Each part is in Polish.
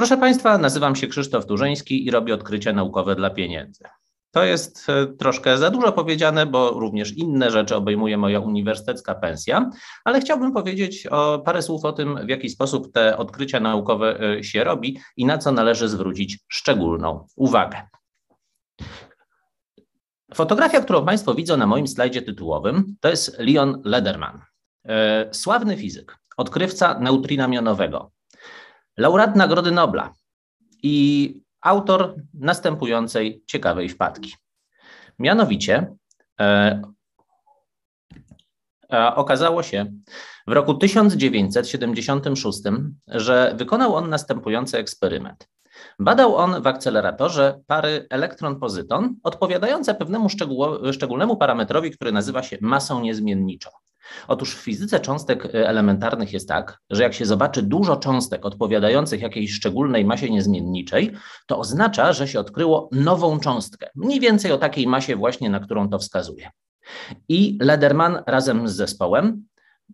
Proszę Państwa, nazywam się Krzysztof Turzyński i robię odkrycia naukowe dla pieniędzy. To jest e, troszkę za dużo powiedziane, bo również inne rzeczy obejmuje moja uniwersytecka pensja, ale chciałbym powiedzieć o parę słów o tym, w jaki sposób te odkrycia naukowe e, się robi i na co należy zwrócić szczególną uwagę. Fotografia, którą Państwo widzą na moim slajdzie tytułowym, to jest Leon Lederman, e, sławny fizyk, odkrywca neutrina mionowego, laureat Nagrody Nobla i autor następującej ciekawej wpadki. Mianowicie e, e, okazało się w roku 1976, że wykonał on następujący eksperyment. Badał on w akceleratorze pary elektron-pozyton odpowiadające pewnemu szczególnemu parametrowi, który nazywa się masą niezmienniczą. Otóż w fizyce cząstek e, elementarnych jest tak, że jak się zobaczy dużo cząstek odpowiadających jakiejś szczególnej masie niezmienniczej, to oznacza, że się odkryło nową cząstkę, mniej więcej o takiej masie właśnie, na którą to wskazuje. I Lederman razem z zespołem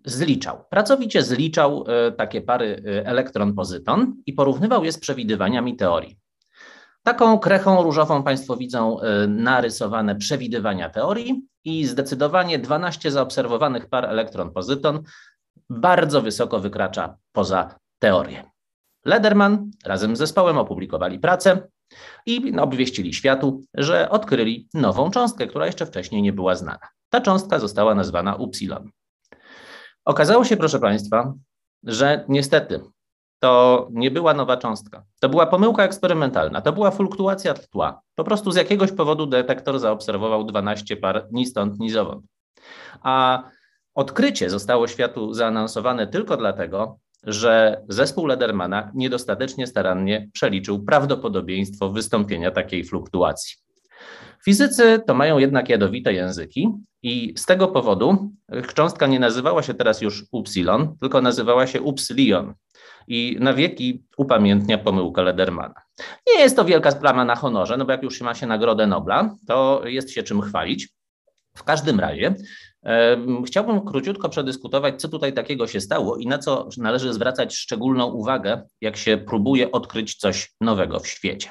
zliczał, pracowicie zliczał e, takie pary e, elektron-pozyton i porównywał je z przewidywaniami teorii. Taką krechą różową Państwo widzą narysowane przewidywania teorii, i zdecydowanie 12 zaobserwowanych par elektron-pozyton bardzo wysoko wykracza poza teorię. Lederman razem z zespołem opublikowali pracę i obwieścili światu, że odkryli nową cząstkę, która jeszcze wcześniej nie była znana. Ta cząstka została nazwana upsilon. Okazało się, proszę Państwa, że niestety to nie była nowa cząstka. To była pomyłka eksperymentalna, to była fluktuacja tła. Po prostu z jakiegoś powodu detektor zaobserwował 12 par ni stąd, ni zowąd. A odkrycie zostało światu zaanonsowane tylko dlatego, że zespół Ledermana niedostatecznie starannie przeliczył prawdopodobieństwo wystąpienia takiej fluktuacji. Fizycy to mają jednak jadowite języki i z tego powodu cząstka nie nazywała się teraz już upsilon, tylko nazywała się upsilion, i na wieki upamiętnia pomyłkę Ledermana. Nie jest to wielka sprawa na honorze, no bo jak już ma się Nagrodę Nobla, to jest się czym chwalić. W każdym razie chciałbym króciutko przedyskutować, co tutaj takiego się stało i na co należy zwracać szczególną uwagę, jak się próbuje odkryć coś nowego w świecie.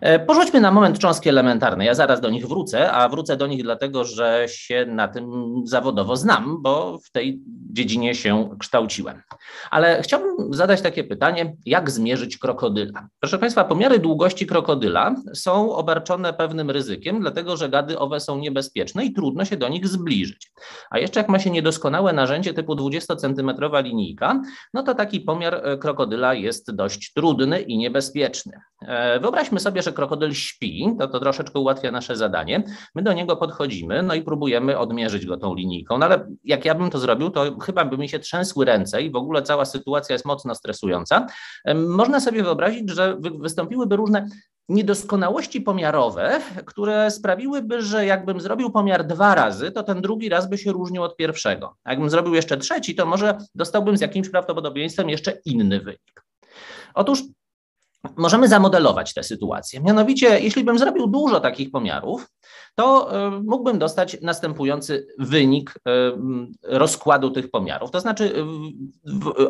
E, porzućmy na moment cząstki elementarne. Ja zaraz do nich wrócę, a wrócę do nich dlatego, że się na tym zawodowo znam, bo w tej dziedzinie się kształciłem. Ale chciałbym zadać takie pytanie, jak zmierzyć krokodyla? Proszę Państwa, pomiary długości krokodyla są obarczone pewnym ryzykiem, dlatego że gady owe są niebezpieczne i trudno się do nich zbliżyć. A jeszcze jak ma się niedoskonałe narzędzie typu 20-centymetrowa linijka, no to taki pomiar e, krokodyla jest dość trudny i niebezpieczny. E, wyobraźmy sobie, że krokodyl śpi, to to troszeczkę ułatwia nasze zadanie. My do niego podchodzimy, no i próbujemy odmierzyć go tą linijką. No ale jak ja bym to zrobił, to chyba by mi się trzęsły ręce i w ogóle cała sytuacja jest mocno stresująca. Można sobie wyobrazić, że wystąpiłyby różne niedoskonałości pomiarowe, które sprawiłyby, że jakbym zrobił pomiar dwa razy, to ten drugi raz by się różnił od pierwszego. A jakbym zrobił jeszcze trzeci, to może dostałbym z jakimś prawdopodobieństwem jeszcze inny wynik. Otóż możemy zamodelować tę sytuację. Mianowicie, jeśli bym zrobił dużo takich pomiarów, to e, mógłbym dostać następujący wynik e, rozkładu tych pomiarów. To znaczy,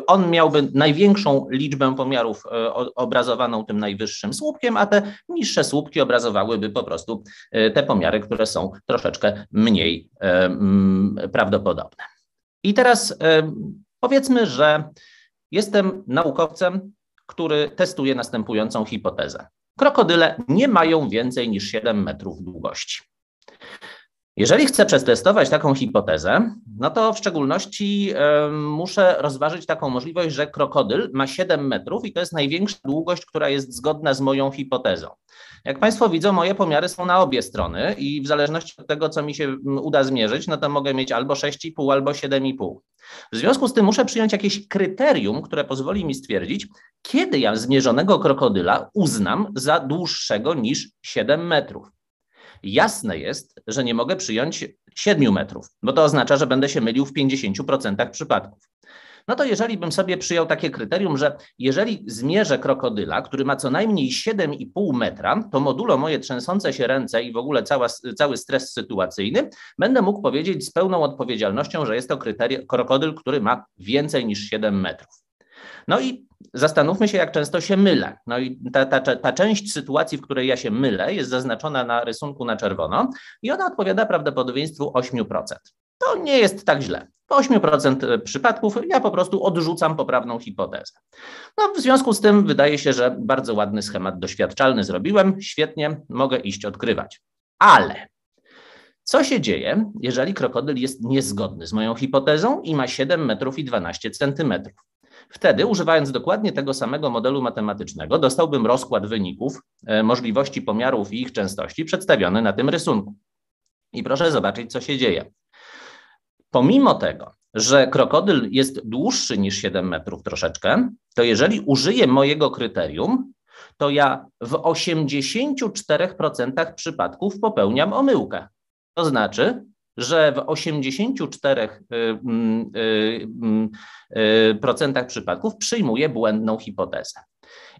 on miałby największą liczbę pomiarów e, obrazowaną tym najwyższym słupkiem, a te niższe słupki obrazowałyby po prostu te pomiary, które są troszeczkę mniej prawdopodobne. I teraz powiedzmy, że jestem naukowcem, który testuje następującą hipotezę. Krokodyle nie mają więcej niż 7 metrów długości. Jeżeli chcę przetestować taką hipotezę, no to w szczególności muszę rozważyć taką możliwość, że krokodyl ma 7 metrów i to jest największa długość, która jest zgodna z moją hipotezą. Jak Państwo widzą, moje pomiary są na obie strony i w zależności od tego, co mi się uda zmierzyć, no to mogę mieć albo 6,5, albo 7,5. W związku z tym muszę przyjąć jakieś kryterium, które pozwoli mi stwierdzić, kiedy ja zmierzonego krokodyla uznam za dłuższego niż 7 metrów. Jasne jest, że nie mogę przyjąć 7 metrów, bo to oznacza, że będę się mylił w 50% przypadków. No to jeżeli bym sobie przyjął takie kryterium, że jeżeli zmierzę krokodyla, który ma co najmniej 7,5 metra, to modulo moje trzęsące się ręce i w ogóle cała, cały stres sytuacyjny, będę mógł powiedzieć z pełną odpowiedzialnością, że jest to krokodyl, który ma więcej niż 7 metrów. No i zastanówmy się, jak często się mylę. No i ta, ta, ta część sytuacji, w której ja się mylę, jest zaznaczona na rysunku na czerwono i ona odpowiada prawdopodobieństwu 8%. To nie jest tak źle. W 8% przypadków ja po prostu odrzucam poprawną hipotezę. No, w związku z tym wydaje się, że bardzo ładny schemat doświadczalny zrobiłem. Świetnie, mogę iść odkrywać. Ale co się dzieje, jeżeli krokodyl jest niezgodny z moją hipotezą i ma 7 metrów i 12 centymetrów? Wtedy, używając dokładnie tego samego modelu matematycznego, dostałbym rozkład wyników, e, możliwości pomiarów i ich częstości przedstawiony na tym rysunku. I proszę zobaczyć, co się dzieje. Pomimo tego, że krokodyl jest dłuższy niż 7 metrów troszeczkę, to jeżeli użyję mojego kryterium, to ja w 84% przypadków popełniam omyłkę. To znaczy, że w 84% y, y, y, przypadków przyjmuje błędną hipotezę.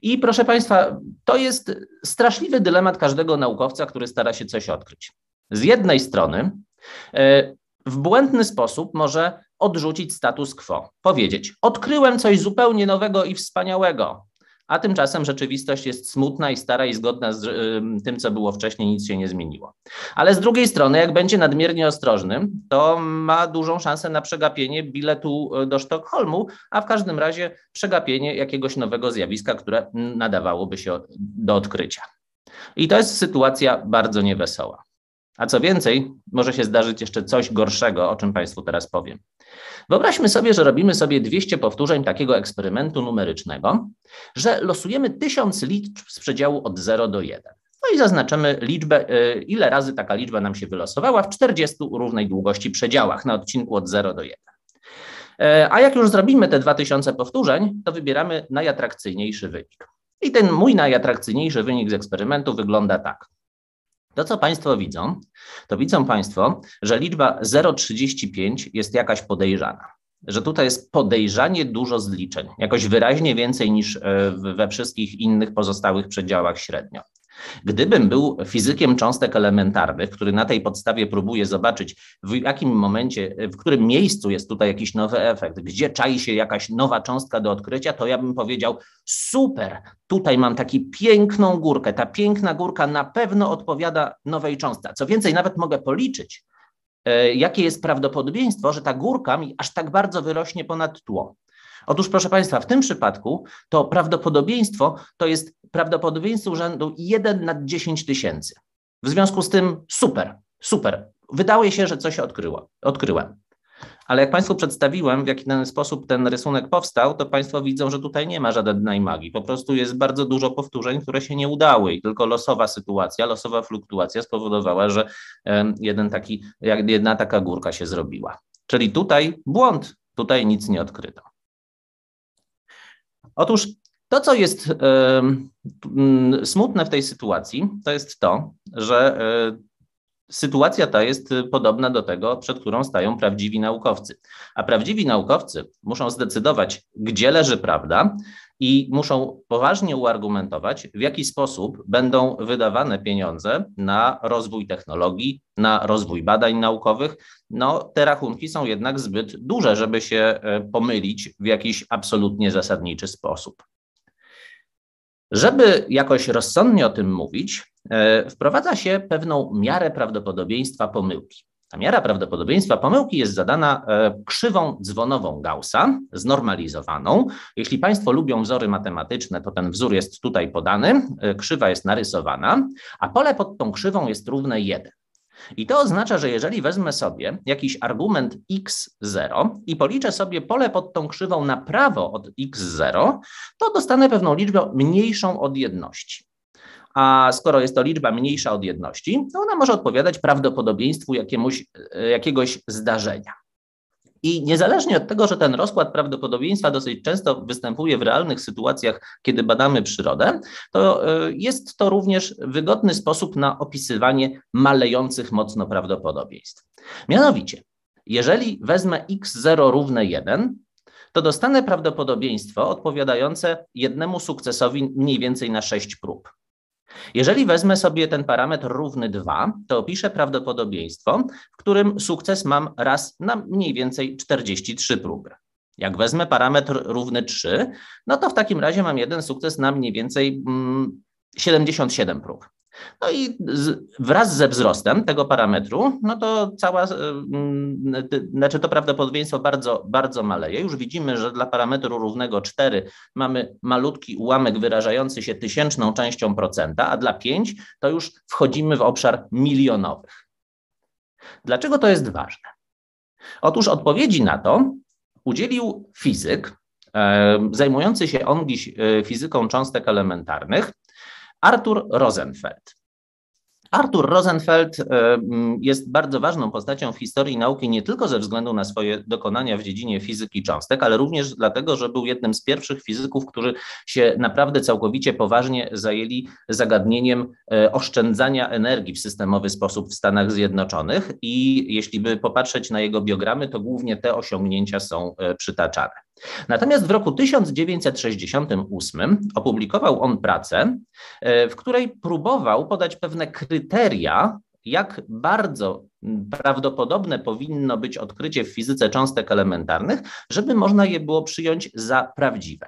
I proszę Państwa, to jest straszliwy dylemat każdego naukowca, który stara się coś odkryć. Z jednej strony, w błędny sposób może odrzucić status quo, powiedzieć: Odkryłem coś zupełnie nowego i wspaniałego a tymczasem rzeczywistość jest smutna i stara i zgodna z tym, co było wcześniej, nic się nie zmieniło. Ale z drugiej strony, jak będzie nadmiernie ostrożny, to ma dużą szansę na przegapienie biletu e, do Sztokholmu, a w każdym razie przegapienie jakiegoś nowego zjawiska, które nadawałoby się do odkrycia. I to jest sytuacja bardzo niewesoła. A co więcej, może się zdarzyć jeszcze coś gorszego, o czym Państwu teraz powiem. Wyobraźmy sobie, że robimy sobie 200 powtórzeń takiego eksperymentu numerycznego, że losujemy 1000 liczb z przedziału od 0 do 1. No i zaznaczymy liczbę, y, ile razy taka liczba nam się wylosowała w 40 równej długości przedziałach na odcinku od 0 do 1. E, a jak już zrobimy te 2000 powtórzeń, to wybieramy najatrakcyjniejszy wynik. I ten mój najatrakcyjniejszy wynik z eksperymentu wygląda tak. To, co Państwo widzą, to widzą Państwo, że liczba 0,35 jest jakaś podejrzana. Że tutaj jest podejrzanie dużo zliczeń, jakoś wyraźnie więcej niż e, we wszystkich innych pozostałych przedziałach średnio. Gdybym był fizykiem cząstek elementarnych, który na tej podstawie próbuje zobaczyć, w jakim momencie, w którym miejscu jest tutaj jakiś nowy efekt, gdzie czai się jakaś nowa cząstka do odkrycia, to ja bym powiedział: super, tutaj mam taką piękną górkę. Ta piękna górka na pewno odpowiada nowej cząstce. Co więcej, nawet mogę policzyć, e, jakie jest prawdopodobieństwo, że ta górka mi aż tak bardzo wyrośnie ponad tło. Otóż, proszę Państwa, w tym przypadku to prawdopodobieństwo to jest prawdopodobieństwo rzędu 1 na 10 tysięcy. W związku z tym super, super. Wydaje się, że coś odkryło, odkryłem. Ale jak Państwu przedstawiłem, w jaki ten sposób ten rysunek powstał, to Państwo widzą, że tutaj nie ma żadnej magii. Po prostu jest bardzo dużo powtórzeń, które się nie udały i tylko losowa sytuacja, losowa fluktuacja spowodowała, że jeden taki, jedna taka górka się zrobiła. Czyli tutaj błąd, tutaj nic nie odkryto. Otóż to, co jest y, smutne w tej sytuacji, to jest to, że y, sytuacja ta jest podobna do tego, przed którą stają prawdziwi naukowcy. A prawdziwi naukowcy muszą zdecydować, gdzie leży prawda i muszą poważnie uargumentować, w jaki sposób będą wydawane pieniądze na rozwój technologii, na rozwój badań naukowych. No, te rachunki są jednak zbyt duże, żeby się e, pomylić w jakiś absolutnie zasadniczy sposób. Żeby jakoś rozsądnie o tym mówić, e, wprowadza się pewną miarę prawdopodobieństwa pomyłki. Ta miara prawdopodobieństwa pomyłki jest zadana e, krzywą dzwonową Gaussa, znormalizowaną. Jeśli Państwo lubią wzory matematyczne, to ten wzór jest tutaj podany, e, krzywa jest narysowana, a pole pod tą krzywą jest równe 1. I to oznacza, że jeżeli wezmę sobie jakiś argument x0 i policzę sobie pole pod tą krzywą na prawo od x0, to dostanę pewną liczbę mniejszą od jedności. A skoro jest to liczba mniejsza od jedności, to ona może odpowiadać prawdopodobieństwu jakiemuś, e, jakiegoś zdarzenia. I niezależnie od tego, że ten rozkład prawdopodobieństwa dosyć często występuje w realnych sytuacjach, kiedy badamy przyrodę, to e, jest to również wygodny sposób na opisywanie malejących mocno prawdopodobieństw. Mianowicie, jeżeli wezmę x0 równe 1, to dostanę prawdopodobieństwo odpowiadające jednemu sukcesowi mniej więcej na 6 prób. Jeżeli wezmę sobie ten parametr równy 2, to opiszę prawdopodobieństwo, w którym sukces mam raz na mniej więcej 43 próby. Jak wezmę parametr równy 3, no to w takim razie mam jeden sukces na mniej więcej 77 mm, prób. No i z, wraz ze wzrostem tego parametru, no to cała, mm, znaczy to prawdopodobieństwo bardzo, bardzo maleje. Już widzimy, że dla parametru równego 4 mamy malutki ułamek wyrażający się tysięczną częścią procenta, a dla 5 to już wchodzimy w obszar milionowych. Dlaczego to jest ważne? Otóż odpowiedzi na to udzielił fizyk e, zajmujący się on dziś e, fizyką cząstek elementarnych, Arthur Rosenfeld. Arthur Rosenfeld e, jest bardzo ważną postacią w historii nauki nie tylko ze względu na swoje dokonania w dziedzinie fizyki cząstek, ale również dlatego, że był jednym z pierwszych fizyków, którzy się naprawdę całkowicie poważnie zajęli zagadnieniem e, oszczędzania energii w systemowy sposób w Stanach Zjednoczonych i jeśli by popatrzeć na jego biogramy, to głównie te osiągnięcia są e, przytaczane. Natomiast w roku 1968 opublikował on pracę, e, w której próbował podać pewne kryteria, jak bardzo prawdopodobne powinno być odkrycie w fizyce cząstek elementarnych, żeby można je było przyjąć za prawdziwe.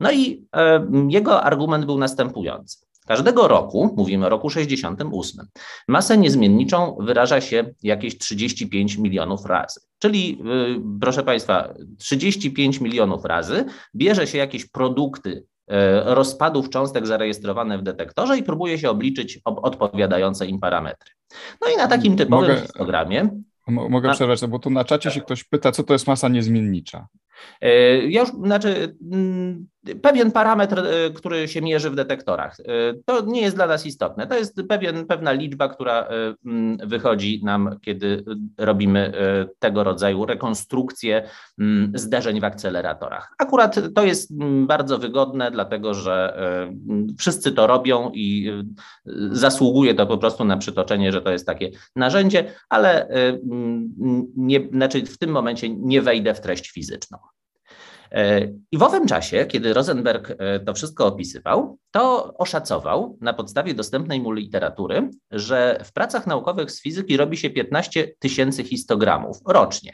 No i e, jego argument był następujący. Każdego roku, mówimy o roku 68, masę niezmienniczą wyraża się jakieś 35 milionów razy. Czyli, yy, proszę Państwa, 35 milionów razy bierze się jakieś produkty yy, rozpadów cząstek zarejestrowane w detektorze i próbuje się obliczyć odpowiadające im parametry. No i na takim typowym Mogę... histogramie. Mogę przerwać, bo tu na czacie się ktoś pyta, co to jest masa niezmiennicza. Yy, ja już, znaczy, mm, pewien parametr, y, który się mierzy w detektorach. Y, to nie jest dla nas istotne. To jest pewien, pewna liczba, która mm, wychodzi nam, kiedy robimy tego rodzaju rekonstrukcję mm, zderzeń w akceleratorach. Akurat to jest bardzo wygodne, dlatego że wszyscy to robią i zasługuje to po prostu na przytoczenie, że to jest takie narzędzie, ale nie, znaczy w tym momencie nie wejdę w treść fizyczną. E, I w owym czasie, kiedy Rosenberg e, to wszystko opisywał, to oszacował na podstawie dostępnej mu literatury, że w pracach naukowych z fizyki robi się 15 tysięcy histogramów rocznie.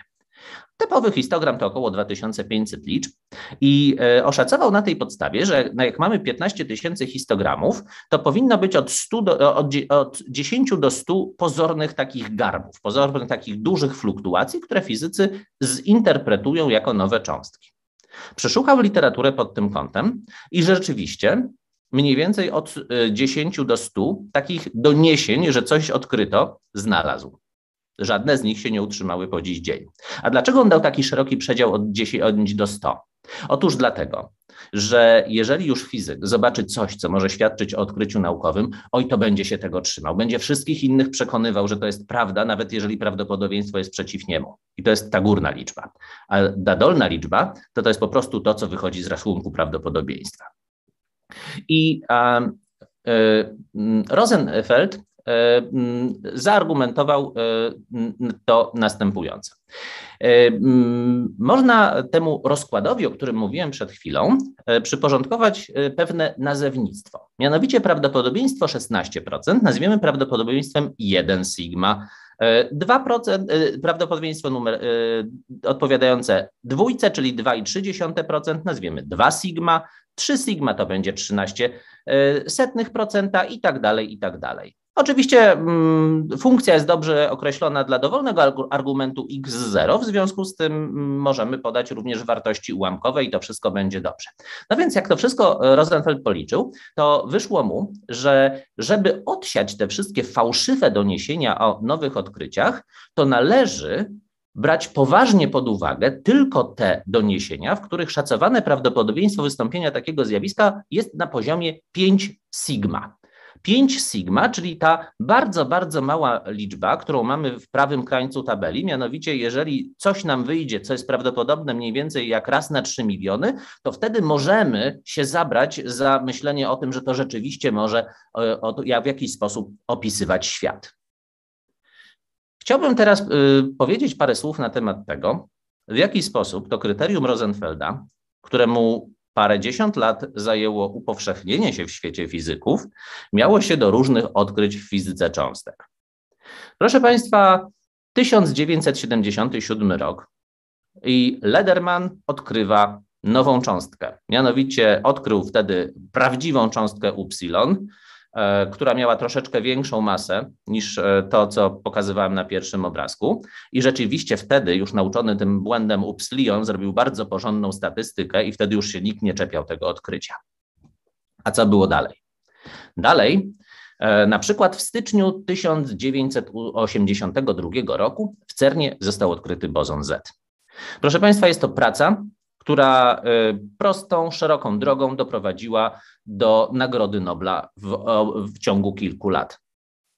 Typowy histogram to około 2500 liczb i e, oszacował na tej podstawie, że jak mamy 15 tysięcy histogramów, to powinno być od, 100 do, od, od 10 do 100 pozornych takich garbów, pozornych takich dużych fluktuacji, które fizycy zinterpretują jako nowe cząstki. Przeszukał literaturę pod tym kątem i rzeczywiście mniej więcej od 10 y, do 100 takich doniesień, że coś odkryto, znalazł. Żadne z nich się nie utrzymały po dziś dzień. A dlaczego on dał taki szeroki przedział od 10 do 100? Otóż dlatego, że jeżeli już fizyk zobaczy coś, co może świadczyć o odkryciu naukowym, oj, to będzie się tego trzymał. Będzie wszystkich innych przekonywał, że to jest prawda, nawet jeżeli prawdopodobieństwo jest przeciw niemu. I to jest ta górna liczba. A ta dolna liczba to to jest po prostu to, co wychodzi z rachunku prawdopodobieństwa. I Rosenfeld E, mm, zaargumentował e, to następująco. E, mm, można temu rozkładowi, o którym mówiłem przed chwilą, przyporządkować pewne nazewnictwo. Mianowicie prawdopodobieństwo 16% nazwiemy prawdopodobieństwem 1 sigma. 2% prawdopodobieństwo numer odpowiadające dwójce, czyli 2,3% nazwiemy 2 sigma, 3 sigma to będzie 13 setnych procenta i tak dalej, i tak dalej. Oczywiście mm, funkcja jest dobrze określona dla dowolnego argumentu x0, w związku z tym mm, możemy podać również wartości ułamkowe i to wszystko będzie dobrze. No więc jak to wszystko Rosenfeld policzył, to wyszło mu, że żeby odsiać te wszystkie fałszywe doniesienia o nowych odkryciach, to należy brać poważnie pod uwagę tylko te doniesienia, w których szacowane prawdopodobieństwo wystąpienia takiego zjawiska jest na poziomie 5 sigma. 5 sigma, czyli ta bardzo, bardzo mała liczba, którą mamy w prawym krańcu tabeli, mianowicie jeżeli coś nam wyjdzie, co jest prawdopodobne mniej więcej jak raz na 3 miliony, to wtedy możemy się zabrać za myślenie o tym, że to rzeczywiście może e, w jakiś sposób opisywać świat. Chciałbym teraz y, powiedzieć parę słów na temat tego, w jaki sposób to kryterium Rosenfelda, któremu parędziesiąt lat zajęło upowszechnienie się w świecie fizyków, miało się do różnych odkryć w fizyce cząstek. Proszę Państwa, 1977 rok i Lederman odkrywa nową cząstkę. Mianowicie odkrył wtedy prawdziwą cząstkę upsilon, która miała troszeczkę większą masę niż e, to, co pokazywałem na pierwszym obrazku. I rzeczywiście wtedy, już nauczony tym błędem upsilon, zrobił bardzo porządną statystykę i wtedy już się nikt nie czepiał tego odkrycia. A co było dalej? Dalej, e, na przykład w styczniu 1982 roku w CERNie został odkryty bozon Z. Proszę Państwa, jest to praca, która y, prostą, szeroką drogą doprowadziła do Nagrody Nobla w, w, ciągu kilku lat.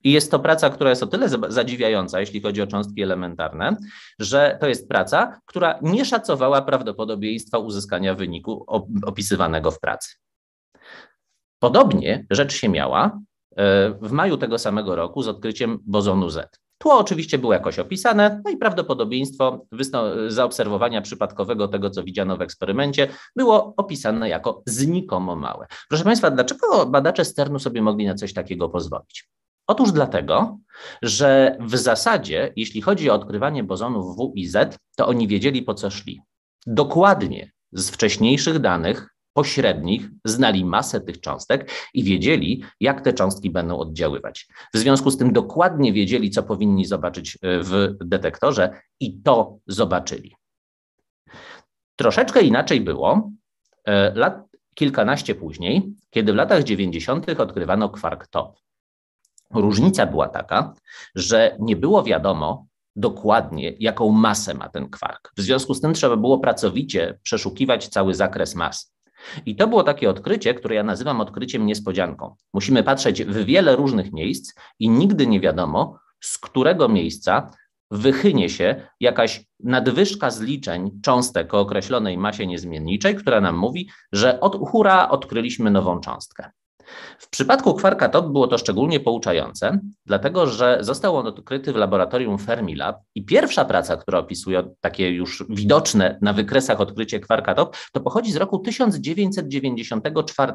I jest to praca, która jest o tyle zadziwiająca, jeśli chodzi o cząstki elementarne, że to jest praca, która nie szacowała prawdopodobieństwa uzyskania wyniku opisywanego w pracy. Podobnie rzecz się miała y, w maju tego samego roku z odkryciem bozonu Z. Tło oczywiście było jakoś opisane, no i prawdopodobieństwo zaobserwowania przypadkowego tego, co widziano w eksperymencie, było opisane jako znikomo małe. Proszę Państwa, dlaczego badacze Sternu sobie mogli na coś takiego pozwolić? Otóż dlatego, że w zasadzie, jeśli chodzi o odkrywanie bozonów W i Z, to oni wiedzieli po co szli. Dokładnie z wcześniejszych danych pośrednich znali masę tych cząstek i wiedzieli, jak te cząstki będą oddziaływać. W związku z tym dokładnie wiedzieli, co powinni zobaczyć e, w detektorze i to zobaczyli. Troszeczkę inaczej było e, lat kilkanaście później, kiedy w latach 90. odkrywano kwark top. Różnica była taka, że nie było wiadomo dokładnie, jaką masę ma ten kwark. W związku z tym trzeba było pracowicie przeszukiwać cały zakres mas. I to było takie odkrycie, które ja nazywam odkryciem niespodzianką. Musimy patrzeć w wiele różnych miejsc i nigdy nie wiadomo, z którego miejsca wychynie się jakaś nadwyżka zliczeń cząstek o określonej masie niezmienniczej, która nam mówi, że od hura odkryliśmy nową cząstkę. W przypadku kwarka top było to szczególnie pouczające, dlatego że został on odkryty w laboratorium Fermilab i pierwsza praca, która opisuje takie już widoczne na wykresach odkrycie kwarka top, to pochodzi z roku 1994.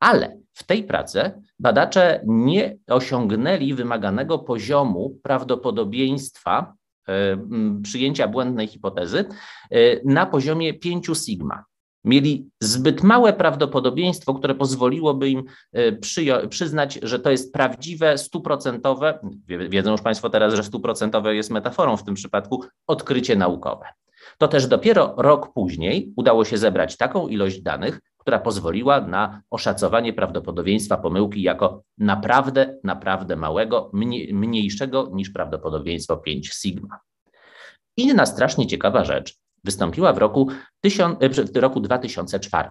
Ale w tej pracy badacze nie osiągnęli wymaganego poziomu prawdopodobieństwa e, przyjęcia błędnej hipotezy e, na poziomie 5 sigma mieli zbyt małe prawdopodobieństwo, które pozwoliłoby im e, przyznać, że to jest prawdziwe, stuprocentowe, wiedzą już Państwo teraz, że stuprocentowe jest metaforą w tym przypadku, odkrycie naukowe. To też dopiero rok później udało się zebrać taką ilość danych, która pozwoliła na oszacowanie prawdopodobieństwa pomyłki jako naprawdę, naprawdę małego, mniejszego niż prawdopodobieństwo 5 sigma. Inna strasznie ciekawa rzecz wystąpiła w roku, e, w roku 2004.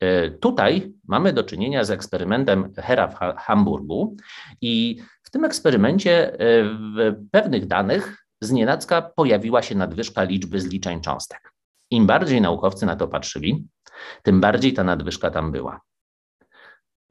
E, tutaj mamy do czynienia z eksperymentem Hera w Hamburgu i w tym eksperymencie e, w pewnych danych znienacka pojawiła się nadwyżka liczby zliczeń cząstek. Im bardziej naukowcy na to patrzyli, tym bardziej ta nadwyżka tam była.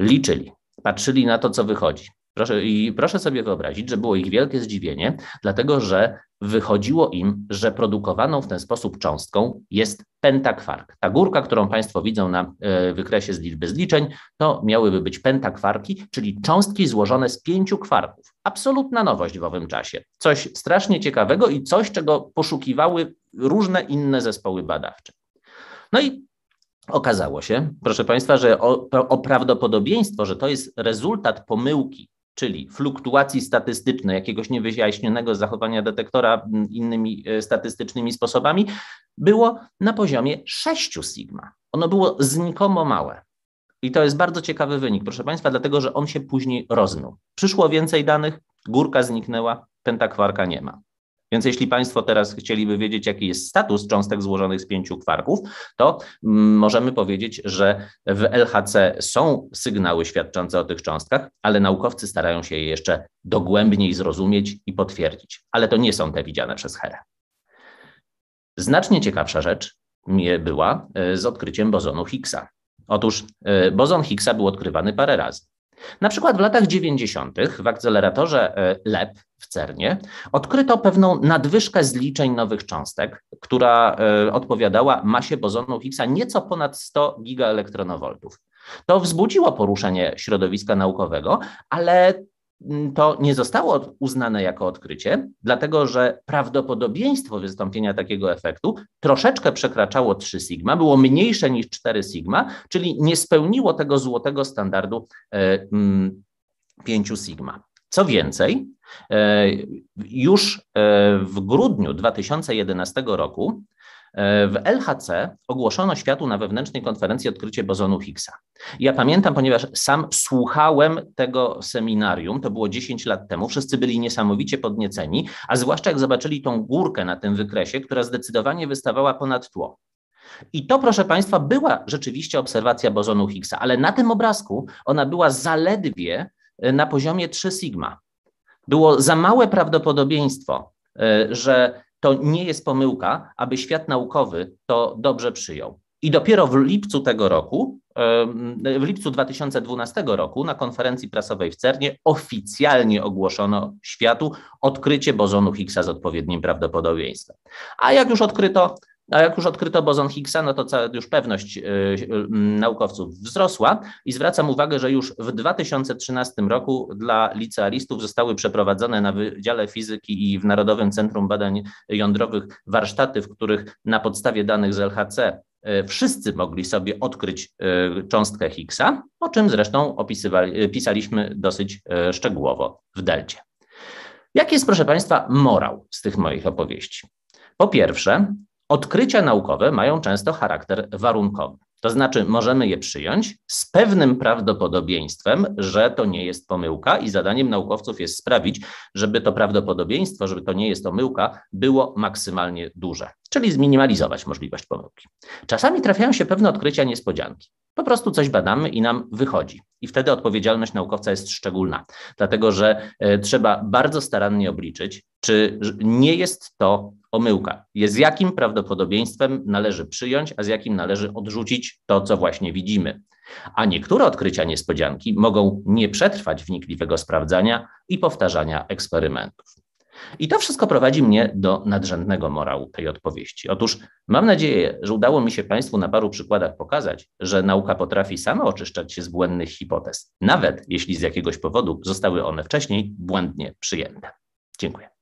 Liczyli, patrzyli na to, co wychodzi. Proszę, I proszę sobie wyobrazić, że było ich wielkie zdziwienie, dlatego że wychodziło im, że produkowaną w ten sposób cząstką jest pentakwark. Ta górka, którą Państwo widzą na e, wykresie z liczby zliczeń, to miałyby być pentakwarki, czyli cząstki złożone z pięciu kwarków. Absolutna nowość w owym czasie. Coś strasznie ciekawego i coś, czego poszukiwały różne inne zespoły badawcze. No i Okazało się, proszę Państwa, że o, o, prawdopodobieństwo, że to jest rezultat pomyłki czyli fluktuacji statystycznej, jakiegoś niewyjaśnionego zachowania detektora innymi e, statystycznymi sposobami, było na poziomie 6 sigma. Ono było znikomo małe. I to jest bardzo ciekawy wynik, proszę Państwa, dlatego że on się później rozmył. Przyszło więcej danych, górka zniknęła, pentakwarka nie ma. Więc jeśli Państwo teraz chcieliby wiedzieć, jaki jest status cząstek złożonych z pięciu kwarków, to mm, możemy powiedzieć, że w LHC są sygnały świadczące o tych cząstkach, ale naukowcy starają się je jeszcze dogłębniej zrozumieć i potwierdzić. Ale to nie są te widziane przez Herę. Znacznie ciekawsza rzecz była e, z odkryciem bozonu Higgsa. Otóż e, bozon Higgsa był odkrywany parę razy. Na przykład w latach 90. w akceleratorze e, LEP w CERNie odkryto pewną nadwyżkę zliczeń nowych cząstek, która e, odpowiadała masie bozonu Higgsa nieco ponad 100 gigaelektronowoltów. To wzbudziło poruszenie środowiska naukowego, ale to nie zostało uznane jako odkrycie, dlatego że prawdopodobieństwo wystąpienia takiego efektu troszeczkę przekraczało 3 sigma, było mniejsze niż 4 sigma, czyli nie spełniło tego złotego standardu 5 mm, sigma. Co więcej, e, już e, w grudniu 2011 roku w LHC ogłoszono światu na wewnętrznej konferencji odkrycie bozonu Higgsa. Ja pamiętam, ponieważ sam słuchałem tego seminarium, to było 10 lat temu, wszyscy byli niesamowicie podnieceni, a zwłaszcza jak zobaczyli tą górkę na tym wykresie, która zdecydowanie wystawała ponad tło. I to, proszę Państwa, była rzeczywiście obserwacja bozonu Higgsa, ale na tym obrazku ona była zaledwie na poziomie 3 sigma. Było za małe prawdopodobieństwo, e, że to nie jest pomyłka, aby świat naukowy to dobrze przyjął. I dopiero w lipcu tego roku, w lipcu 2012 roku, na konferencji prasowej w CERNie oficjalnie ogłoszono światu odkrycie bozonu Higgsa z odpowiednim prawdopodobieństwem. A jak już odkryto a jak już odkryto bozon Higgsa, no to cała już pewność y, y, naukowców wzrosła i zwracam uwagę, że już w 2013 roku dla licealistów zostały przeprowadzone na Wydziale Fizyki i w Narodowym Centrum Badań Jądrowych warsztaty, w których na podstawie danych z LHC y, wszyscy mogli sobie odkryć cząstkę Higgsa, o czym zresztą opisywali, pisaliśmy dosyć szczegółowo w Delcie. Jaki jest, proszę Państwa, morał z tych moich opowieści? Po pierwsze, Odkrycia naukowe mają często charakter warunkowy. To znaczy, możemy je przyjąć z pewnym prawdopodobieństwem, że to nie jest pomyłka, i zadaniem naukowców jest sprawić, żeby to prawdopodobieństwo, żeby to nie jest pomyłka, było maksymalnie duże, czyli zminimalizować możliwość pomyłki. Czasami trafiają się pewne odkrycia niespodzianki. Po prostu coś badamy i nam wychodzi. I wtedy odpowiedzialność naukowca jest szczególna, dlatego że e, trzeba bardzo starannie obliczyć, czy nie jest to pomyłka. Jest z jakim prawdopodobieństwem należy przyjąć, a z jakim należy odrzucić to, co właśnie widzimy. A niektóre odkrycia niespodzianki mogą nie przetrwać wnikliwego sprawdzania i powtarzania eksperymentów. I to wszystko prowadzi mnie do nadrzędnego morału tej odpowiedzi. Otóż mam nadzieję, że udało mi się Państwu na paru przykładach pokazać, że nauka potrafi sama oczyszczać się z błędnych hipotez, nawet jeśli z jakiegoś powodu zostały one wcześniej błędnie przyjęte. Dziękuję.